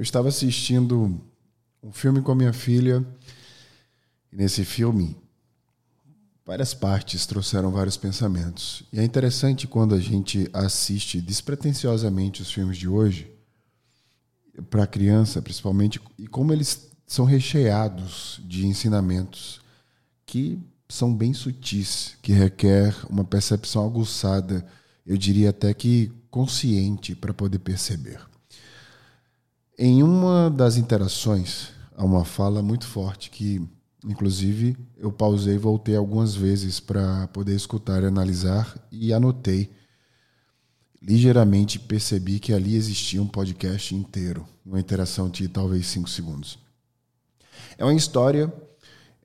Eu estava assistindo um filme com a minha filha e nesse filme várias partes trouxeram vários pensamentos. E é interessante quando a gente assiste despretensiosamente os filmes de hoje para a criança, principalmente, e como eles são recheados de ensinamentos que são bem sutis, que requer uma percepção aguçada, eu diria até que consciente para poder perceber. Em uma das interações, há uma fala muito forte que, inclusive, eu pausei e voltei algumas vezes para poder escutar e analisar e anotei. Ligeiramente percebi que ali existia um podcast inteiro, uma interação de talvez cinco segundos. É uma história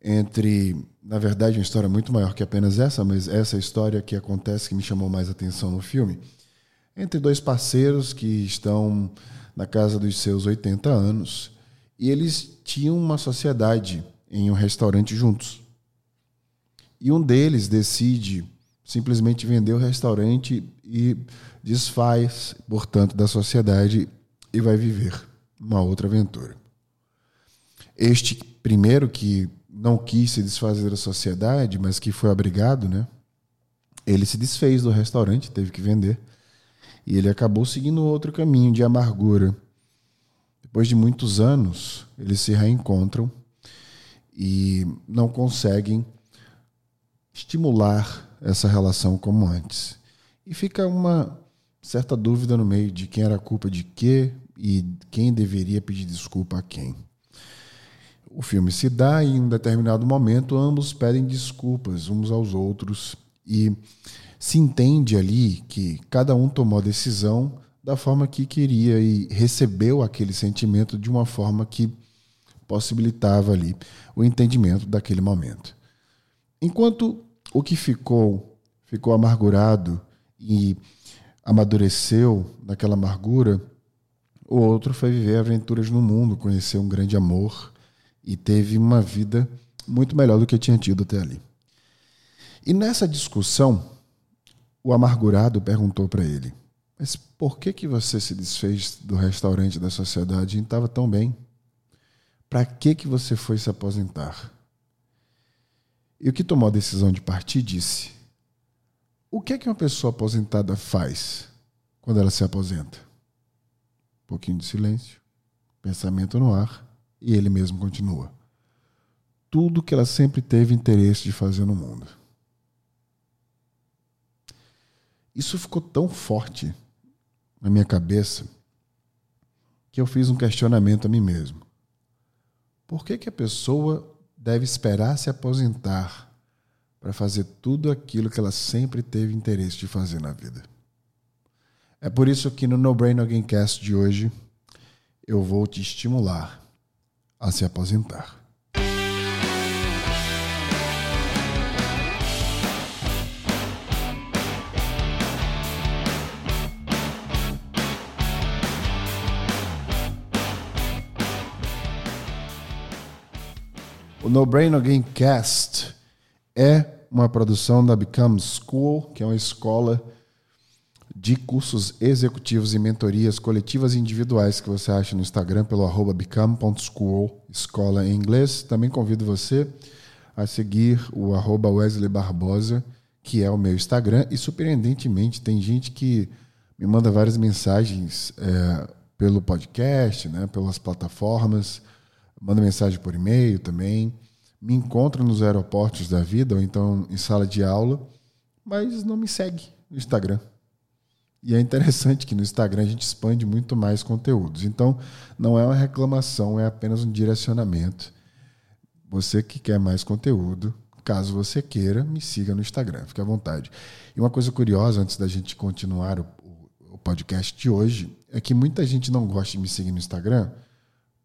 entre, na verdade, uma história muito maior que apenas essa, mas essa história que acontece que me chamou mais atenção no filme, entre dois parceiros que estão na casa dos seus 80 anos, e eles tinham uma sociedade em um restaurante juntos. E um deles decide simplesmente vender o restaurante e desfaz, portanto, da sociedade e vai viver uma outra aventura. Este primeiro que não quis se desfazer da sociedade, mas que foi obrigado, né? Ele se desfez do restaurante, teve que vender e ele acabou seguindo outro caminho de amargura. Depois de muitos anos, eles se reencontram e não conseguem estimular essa relação como antes. E fica uma certa dúvida no meio de quem era a culpa de quê e quem deveria pedir desculpa a quem. O filme se dá e em um determinado momento ambos pedem desculpas uns aos outros e se entende ali que cada um tomou a decisão da forma que queria e recebeu aquele sentimento de uma forma que possibilitava ali o entendimento daquele momento. Enquanto o que ficou ficou amargurado e amadureceu naquela amargura, o outro foi viver aventuras no mundo, conheceu um grande amor e teve uma vida muito melhor do que tinha tido até ali. E nessa discussão, o amargurado perguntou para ele: Mas por que, que você se desfez do restaurante da sociedade e estava tão bem? Para que, que você foi se aposentar? E o que tomou a decisão de partir disse: O que é que uma pessoa aposentada faz quando ela se aposenta? Um pouquinho de silêncio, pensamento no ar, e ele mesmo continua. Tudo que ela sempre teve interesse de fazer no mundo. Isso ficou tão forte na minha cabeça que eu fiz um questionamento a mim mesmo. Por que, que a pessoa deve esperar se aposentar para fazer tudo aquilo que ela sempre teve interesse de fazer na vida? É por isso que no No Brain Again Cast de hoje eu vou te estimular a se aposentar. O No Brain Again Cast é uma produção da Become School, que é uma escola de cursos executivos e mentorias coletivas e individuais que você acha no Instagram pelo arroba become.school, escola em inglês. Também convido você a seguir o arroba Wesley Barbosa, que é o meu Instagram. E surpreendentemente tem gente que me manda várias mensagens é, pelo podcast, né, pelas plataformas manda mensagem por e-mail também, me encontra nos aeroportos da vida ou então em sala de aula, mas não me segue no Instagram. E é interessante que no Instagram a gente expande muito mais conteúdos. Então, não é uma reclamação, é apenas um direcionamento. Você que quer mais conteúdo, caso você queira, me siga no Instagram, fique à vontade. E uma coisa curiosa, antes da gente continuar o, o, podcast de hoje, é que muita gente não gosta de me seguir no Instagram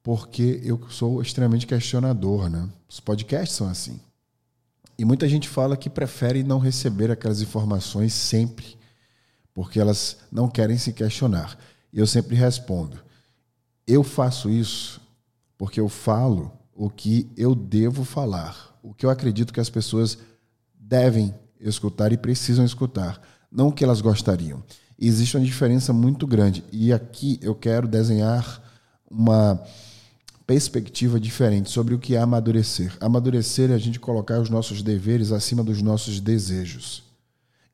porque eu sou extremamente questionador, né? Os podcasts são assim. E muita gente fala que prefere não receber aquelas informações sempre, porque elas não querem se questionar. E eu sempre respondo: eu faço isso porque eu falo o que eu devo falar, o que eu acredito que as pessoas devem escutar e precisam escutar, não o que elas gostariam. E existe uma diferença muito grande. E aqui eu quero desenhar uma perspectiva diferente sobre o que é amadurecer. Amadurecer é a gente colocar os nossos deveres acima dos nossos desejos.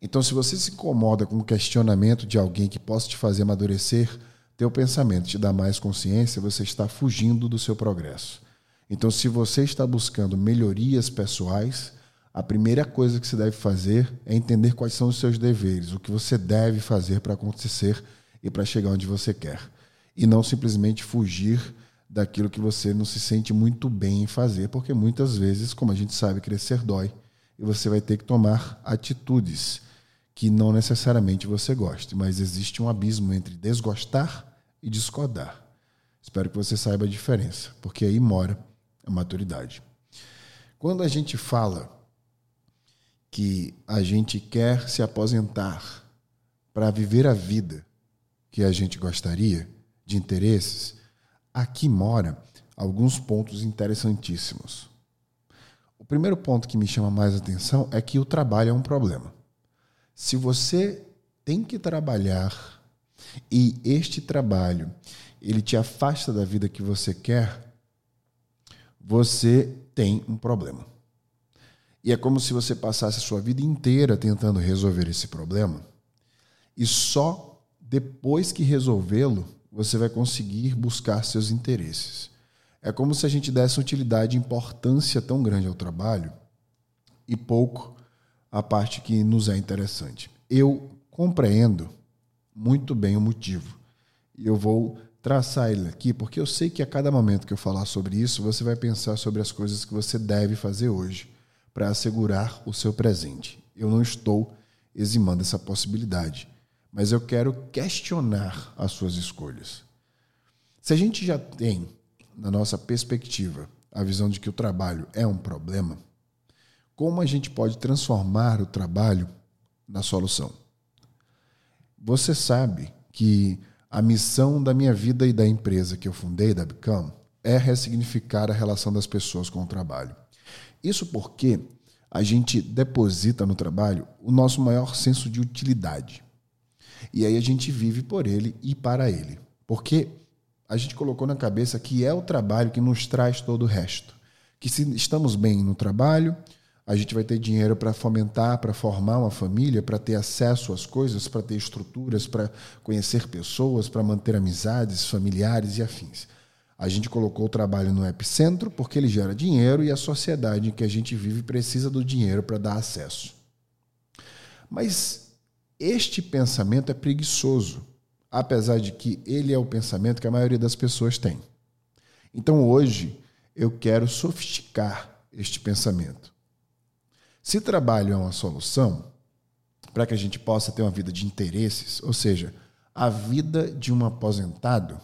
Então, se você se incomoda com o questionamento de alguém que possa te fazer amadurecer, teu pensamento te dá mais consciência, você está fugindo do seu progresso. Então, se você está buscando melhorias pessoais, a primeira coisa que você deve fazer é entender quais são os seus deveres, o que você deve fazer para acontecer e para chegar onde você quer. E não simplesmente fugir daquilo que você não se sente muito bem em fazer, porque muitas vezes, como a gente sabe, crescer dói e você vai ter que tomar atitudes que não necessariamente você goste, mas existe um abismo entre desgostar e discordar. Espero que você saiba a diferença, porque aí mora a maturidade. Quando a gente fala que a gente quer se aposentar para viver a vida que a gente gostaria, de interesses, aqui mora alguns pontos interessantíssimos. O primeiro ponto que me chama mais atenção é que o trabalho é um problema. Se você tem que trabalhar e este trabalho ele te afasta da vida que você quer, você tem um problema. E é como se você passasse a sua vida inteira tentando resolver esse problema e só depois que resolvê-lo você vai conseguir buscar seus interesses. É como se a gente desse utilidade e importância tão grande ao trabalho e pouco à parte que nos é interessante. Eu compreendo muito bem o motivo e eu vou traçar ele aqui porque eu sei que a cada momento que eu falar sobre isso, você vai pensar sobre as coisas que você deve fazer hoje para assegurar o seu presente. Eu não estou eximando essa possibilidade mas eu quero questionar as suas escolhas. Se a gente já tem, na nossa perspectiva, a visão de que o trabalho é um problema, como a gente pode transformar o trabalho na solução? Você sabe que a missão da minha vida e da empresa que eu fundei, da Become, é ressignificar a relação das pessoas com o trabalho. Isso porque a gente deposita no trabalho o nosso maior senso de utilidade. E aí a gente vive por ele e para ele. Porque a gente colocou na cabeça que é o trabalho que nos traz todo o resto. Que se estamos bem no trabalho, a gente vai ter dinheiro para fomentar, para formar uma família, para ter acesso às coisas, para ter estruturas, para conhecer pessoas, para manter amizades familiares e afins. A gente colocou o trabalho no epicentro porque ele gera dinheiro e a sociedade em que a gente vive precisa do dinheiro para dar acesso. Mas este pensamento é preguiçoso, apesar de que ele é o pensamento que a maioria das pessoas tem. Então hoje eu quero sofisticar este pensamento. Se trabalho é uma solução para que a gente possa ter uma vida de interesses, ou seja, a vida de um aposentado,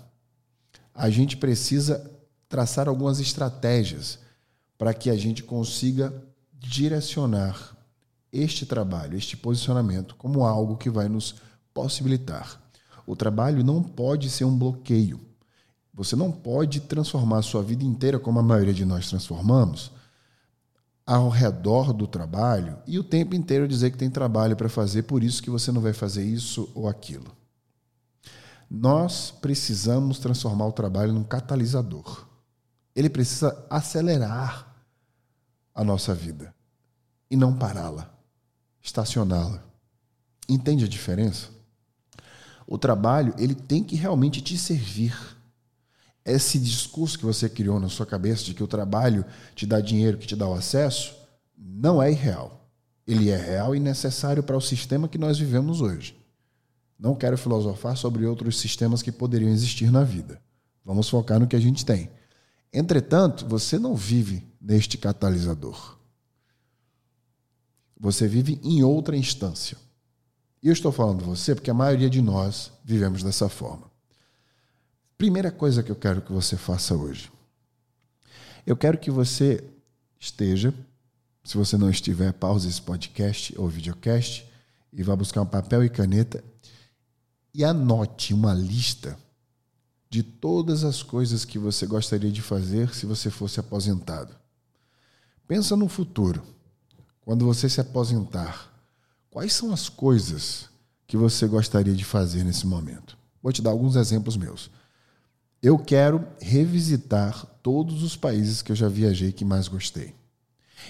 a gente precisa traçar algumas estratégias para que a gente consiga direcionar este trabalho, este posicionamento, como algo que vai nos possibilitar. O trabalho não pode ser um bloqueio. Você não pode transformar a sua vida inteira, como a maioria de nós transformamos, ao redor do trabalho e o tempo inteiro dizer que tem trabalho para fazer, por isso que você não vai fazer isso ou aquilo. Nós precisamos transformar o trabalho num catalisador. Ele precisa acelerar a nossa vida e não pará-la estacioná-la. Entende a diferença? O trabalho, ele tem que realmente te servir. Esse discurso que você criou na sua cabeça de que o trabalho te dá dinheiro, que te dá o acesso, não é irreal. Ele é real e necessário para o sistema que nós vivemos hoje. Não quero filosofar sobre outros sistemas que poderiam existir na vida. Vamos focar no que a gente tem. Entretanto, você não vive neste catalisador. Você vive em outra instância. E eu estou falando você porque a maioria de nós vivemos dessa forma. Primeira coisa que eu quero que você faça hoje. Eu quero que você esteja, se você não estiver, pause esse podcast ou videocast e vá buscar um papel e caneta e anote uma lista de todas as coisas que você gostaria de fazer se você fosse aposentado. Pensa no futuro. Quando você se aposentar, quais são as coisas que você gostaria de fazer nesse momento? Vou te dar alguns exemplos meus. eu quero revisitar todos os países que eu já viajei que mais gostei.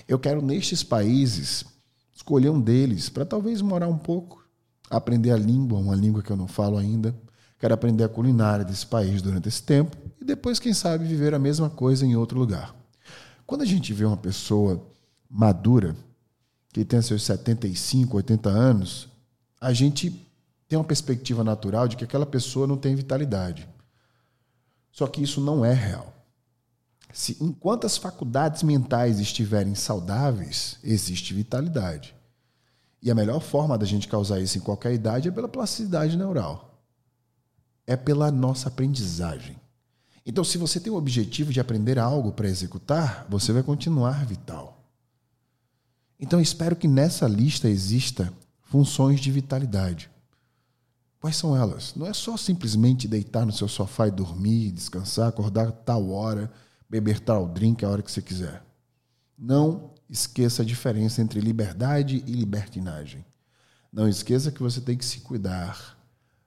Eu quero, nestes países, escolher um deles para talvez morar um pouco, aprender a língua, uma língua que eu não falo ainda. Quero aprender a culinária desse país durante esse tempo e depois, quem sabe, viver a mesma coisa em outro lugar. Quando a gente vê uma pessoa madura, que tem seus 75, 80 anos, a gente tem uma perspectiva natural de que aquela pessoa não tem vitalidade. Só que isso não é real. Se enquanto as faculdades mentais estiverem saudáveis, existe vitalidade. E a melhor forma da gente causar isso em qualquer idade é pela plasticidade neural. É pela nossa aprendizagem. Então, se você tem o objetivo de aprender algo para executar, você vai continuar vital. Então, espero que nessa lista exista funções de vitalidade. Quais são elas? Não é só simplesmente deitar no seu sofá e dormir, descansar, acordar tal hora, beber tal drink a hora que você quiser. Não esqueça a diferença entre liberdade e libertinagem. Não esqueça que você tem que se cuidar.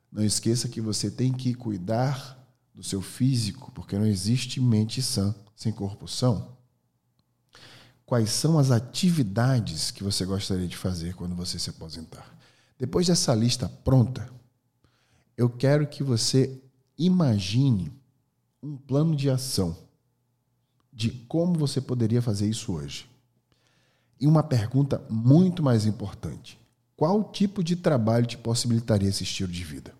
Não esqueça que você tem que cuidar do seu físico, porque não existe mente sã sem corpo são. Quais são as atividades que você gostaria de fazer quando você se aposentar? Depois dessa lista pronta, eu quero que você imagine um plano de ação de como você poderia fazer isso hoje. E uma pergunta muito mais importante: qual tipo de trabalho te possibilitaria esse estilo de vida?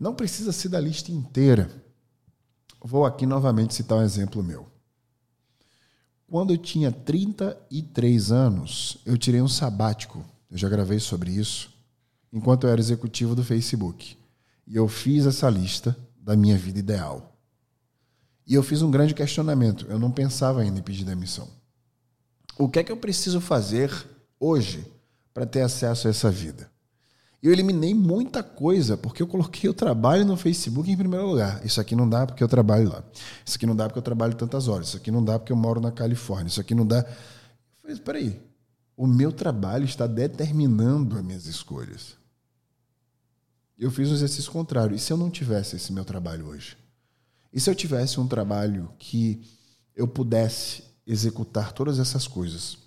Não precisa ser da lista inteira. Vou aqui novamente citar um exemplo meu. Quando eu tinha 33 anos, eu tirei um sabático. Eu já gravei sobre isso. Enquanto eu era executivo do Facebook. E eu fiz essa lista da minha vida ideal. E eu fiz um grande questionamento. Eu não pensava ainda em pedir demissão. O que é que eu preciso fazer hoje para ter acesso a essa vida? Eu eliminei muita coisa porque eu coloquei o trabalho no Facebook em primeiro lugar. Isso aqui não dá porque eu trabalho lá. Isso aqui não dá porque eu trabalho tantas horas. Isso aqui não dá porque eu moro na Califórnia. Isso aqui não dá. Eu falei, espera aí. O meu trabalho está determinando as minhas escolhas eu fiz um exercício contrário. E se eu não tivesse esse meu trabalho hoje? E se eu tivesse um trabalho que eu pudesse executar todas essas coisas?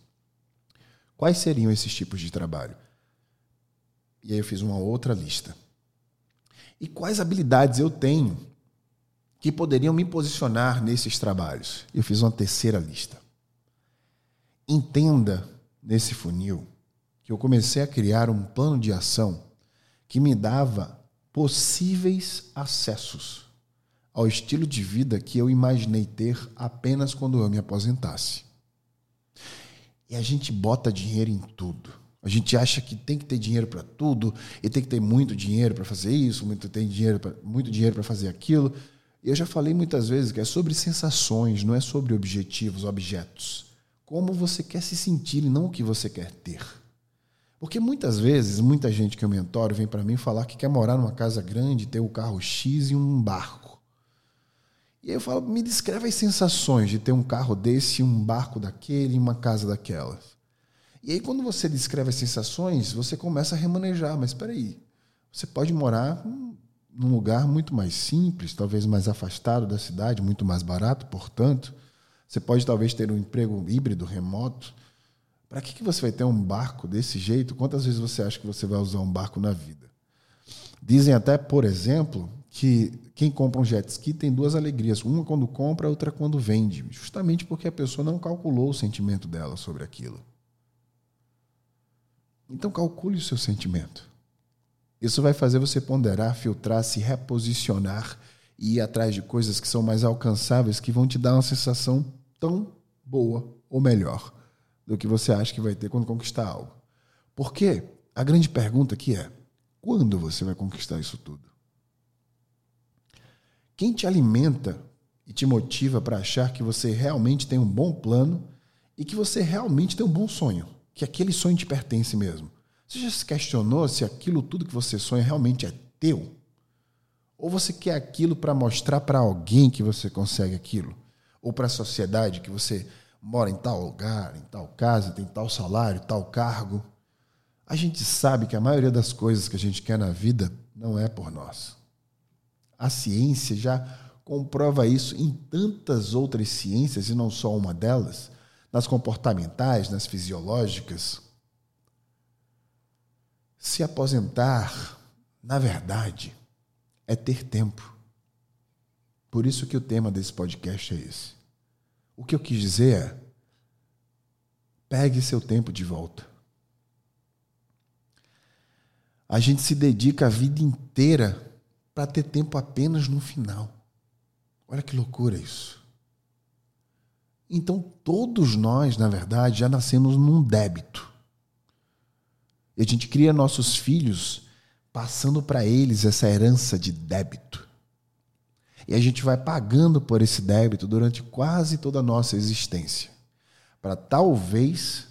Quais seriam esses tipos de trabalho? E aí eu fiz uma outra lista. E quais habilidades eu tenho que poderiam me posicionar nesses trabalhos? Eu fiz uma terceira lista. Entenda nesse funil que eu comecei a criar um plano de ação que me dava possíveis acessos ao estilo de vida que eu imaginei ter apenas quando eu me aposentasse. E a gente bota dinheiro em tudo. A gente acha que tem que ter dinheiro para tudo e tem que ter muito dinheiro para fazer isso, muito tem dinheiro pra, muito dinheiro para fazer aquilo. Eu já falei muitas vezes que é sobre sensações, não é sobre objetivos, objetos. Como você quer se sentir e não o que você quer ter. Porque muitas vezes, muita gente que eu mentoro vem para mim falar que quer morar numa casa grande, ter um carro X e um barco. E aí eu falo, me descreve as sensações de ter um carro desse, um barco daquele uma casa daquelas. E aí quando você descreve as sensações, você começa a remanejar, mas espera aí, você pode morar num lugar muito mais simples, talvez mais afastado da cidade, muito mais barato, portanto, você pode talvez ter um emprego híbrido, remoto, para que, que você vai ter um barco desse jeito? Quantas vezes você acha que você vai usar um barco na vida? Dizem até, por exemplo, que quem compra um jet ski tem duas alegrias. Uma quando compra, outra quando vende. Justamente porque a pessoa não calculou o sentimento dela sobre aquilo. Então calcule o seu sentimento. Isso vai fazer você ponderar, filtrar, se reposicionar e ir atrás de coisas que são mais alcançáveis, que vão te dar uma sensação tão boa ou melhor do que você acha que vai ter quando conquistar algo. Porque a grande pergunta aqui é: quando você vai conquistar isso tudo? Quem te alimenta e te motiva para achar que você realmente tem um bom plano e que você realmente tem um bom sonho, que aquele sonho te pertence mesmo? Você já se questionou se aquilo tudo que você sonha realmente é teu? Ou você quer aquilo para mostrar para alguém que você consegue aquilo? Ou para a sociedade que você mora em tal lugar, em tal casa, tem tal salário, tal cargo. A gente sabe que a maioria das coisas que a gente quer na vida não é por nós. A ciência já comprova isso em tantas outras ciências, e não só uma delas, nas comportamentais, nas fisiológicas. Se aposentar, na verdade, é ter tempo. Por isso que o tema desse podcast é esse. O que eu quis dizer é: pegue seu tempo de volta. A gente se dedica a vida inteira para ter tempo apenas no final. Olha que loucura isso. Então, todos nós, na verdade, já nascemos num débito. E a gente cria nossos filhos passando para eles essa herança de débito. E a gente vai pagando por esse débito durante quase toda a nossa existência, para talvez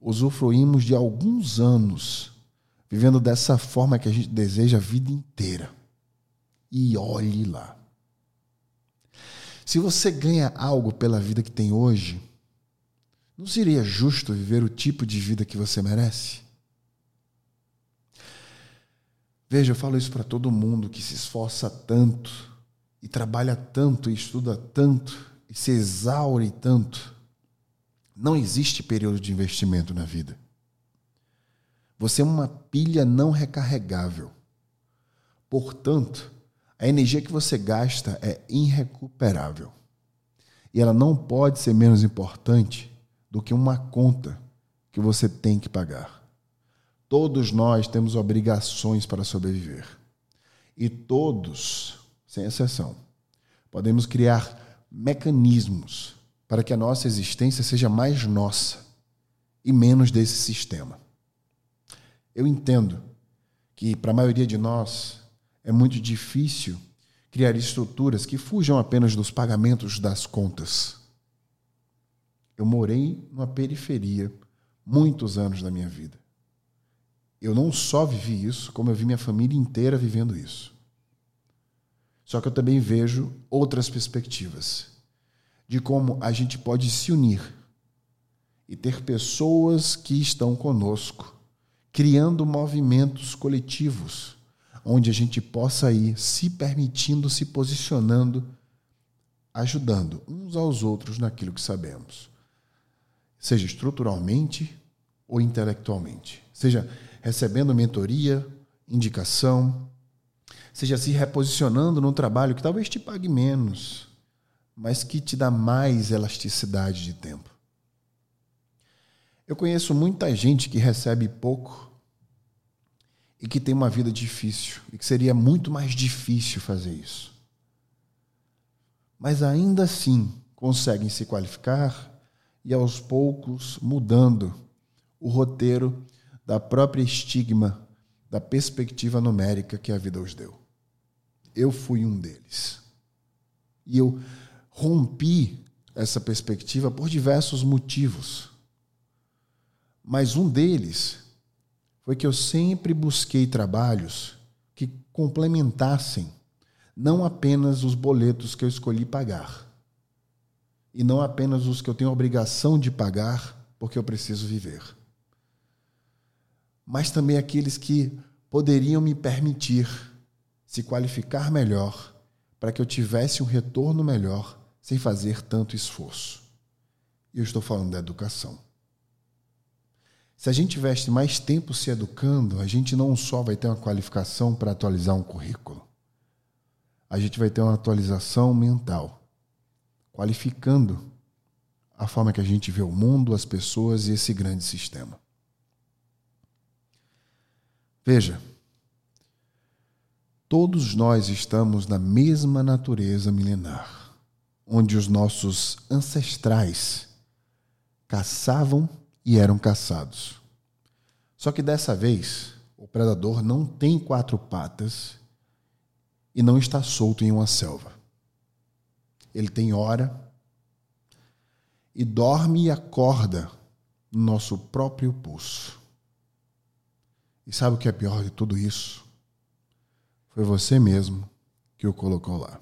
usufruirmos de alguns anos vivendo dessa forma que a gente deseja a vida inteira. E olhe lá. Se você ganha algo pela vida que tem hoje, não seria justo viver o tipo de vida que você merece? Veja, eu falo isso para todo mundo que se esforça tanto e trabalha tanto e estuda tanto e se exaure tanto. Não existe período de investimento na vida. Você é uma pilha não recarregável. Portanto, a energia que você gasta é irrecuperável. E ela não pode ser menos importante do que uma conta que você tem que pagar. Todos nós temos obrigações para sobreviver. E todos, sem exceção, podemos criar mecanismos para que a nossa existência seja mais nossa e menos desse sistema. Eu entendo que para a maioria de nós é muito difícil criar estruturas que fujam apenas dos pagamentos das contas. Eu morei numa periferia muitos anos da minha vida. Eu não só vivi isso, como eu vi minha família inteira vivendo isso. Só que eu também vejo outras perspectivas de como a gente pode se unir e ter pessoas que estão conosco criando movimentos coletivos, onde a gente possa ir se permitindo, se posicionando, ajudando uns aos outros naquilo que sabemos, seja estruturalmente ou intelectualmente, seja recebendo mentoria, indicação, seja se reposicionando num trabalho que talvez te pague menos, mas que te dá mais elasticidade de tempo. Eu conheço muita gente que recebe pouco e que tem uma vida difícil e que seria muito mais difícil fazer isso. Mas ainda assim conseguem se qualificar e aos poucos mudando o roteiro da própria estigma da perspectiva numérica que a vida os deu. Eu fui um deles. E eu rompi essa perspectiva por diversos motivos. Mas um deles foi que eu sempre busquei trabalhos que complementassem não apenas os boletos que eu escolhi pagar, e não apenas os que eu tenho obrigação de pagar porque eu preciso viver, mas também aqueles que poderiam me permitir se qualificar melhor para que eu tivesse um retorno melhor sem fazer tanto esforço. E eu estou falando da educação. Se a gente tivesse mais tempo se educando, a gente não só vai ter uma qualificação para atualizar um currículo, a gente vai ter uma atualização mental, qualificando a forma que a gente vê o mundo, as pessoas e esse grande sistema. Veja, todos nós estamos na mesma natureza milenar, onde os nossos ancestrais caçavam e eram caçados. Só que dessa vez, o predador não tem quatro patas e não está solto em uma selva. Ele tem hora e dorme e acorda no nosso próprio pulso. E sabe o que é pior de tudo isso? Foi você mesmo que o colocou lá.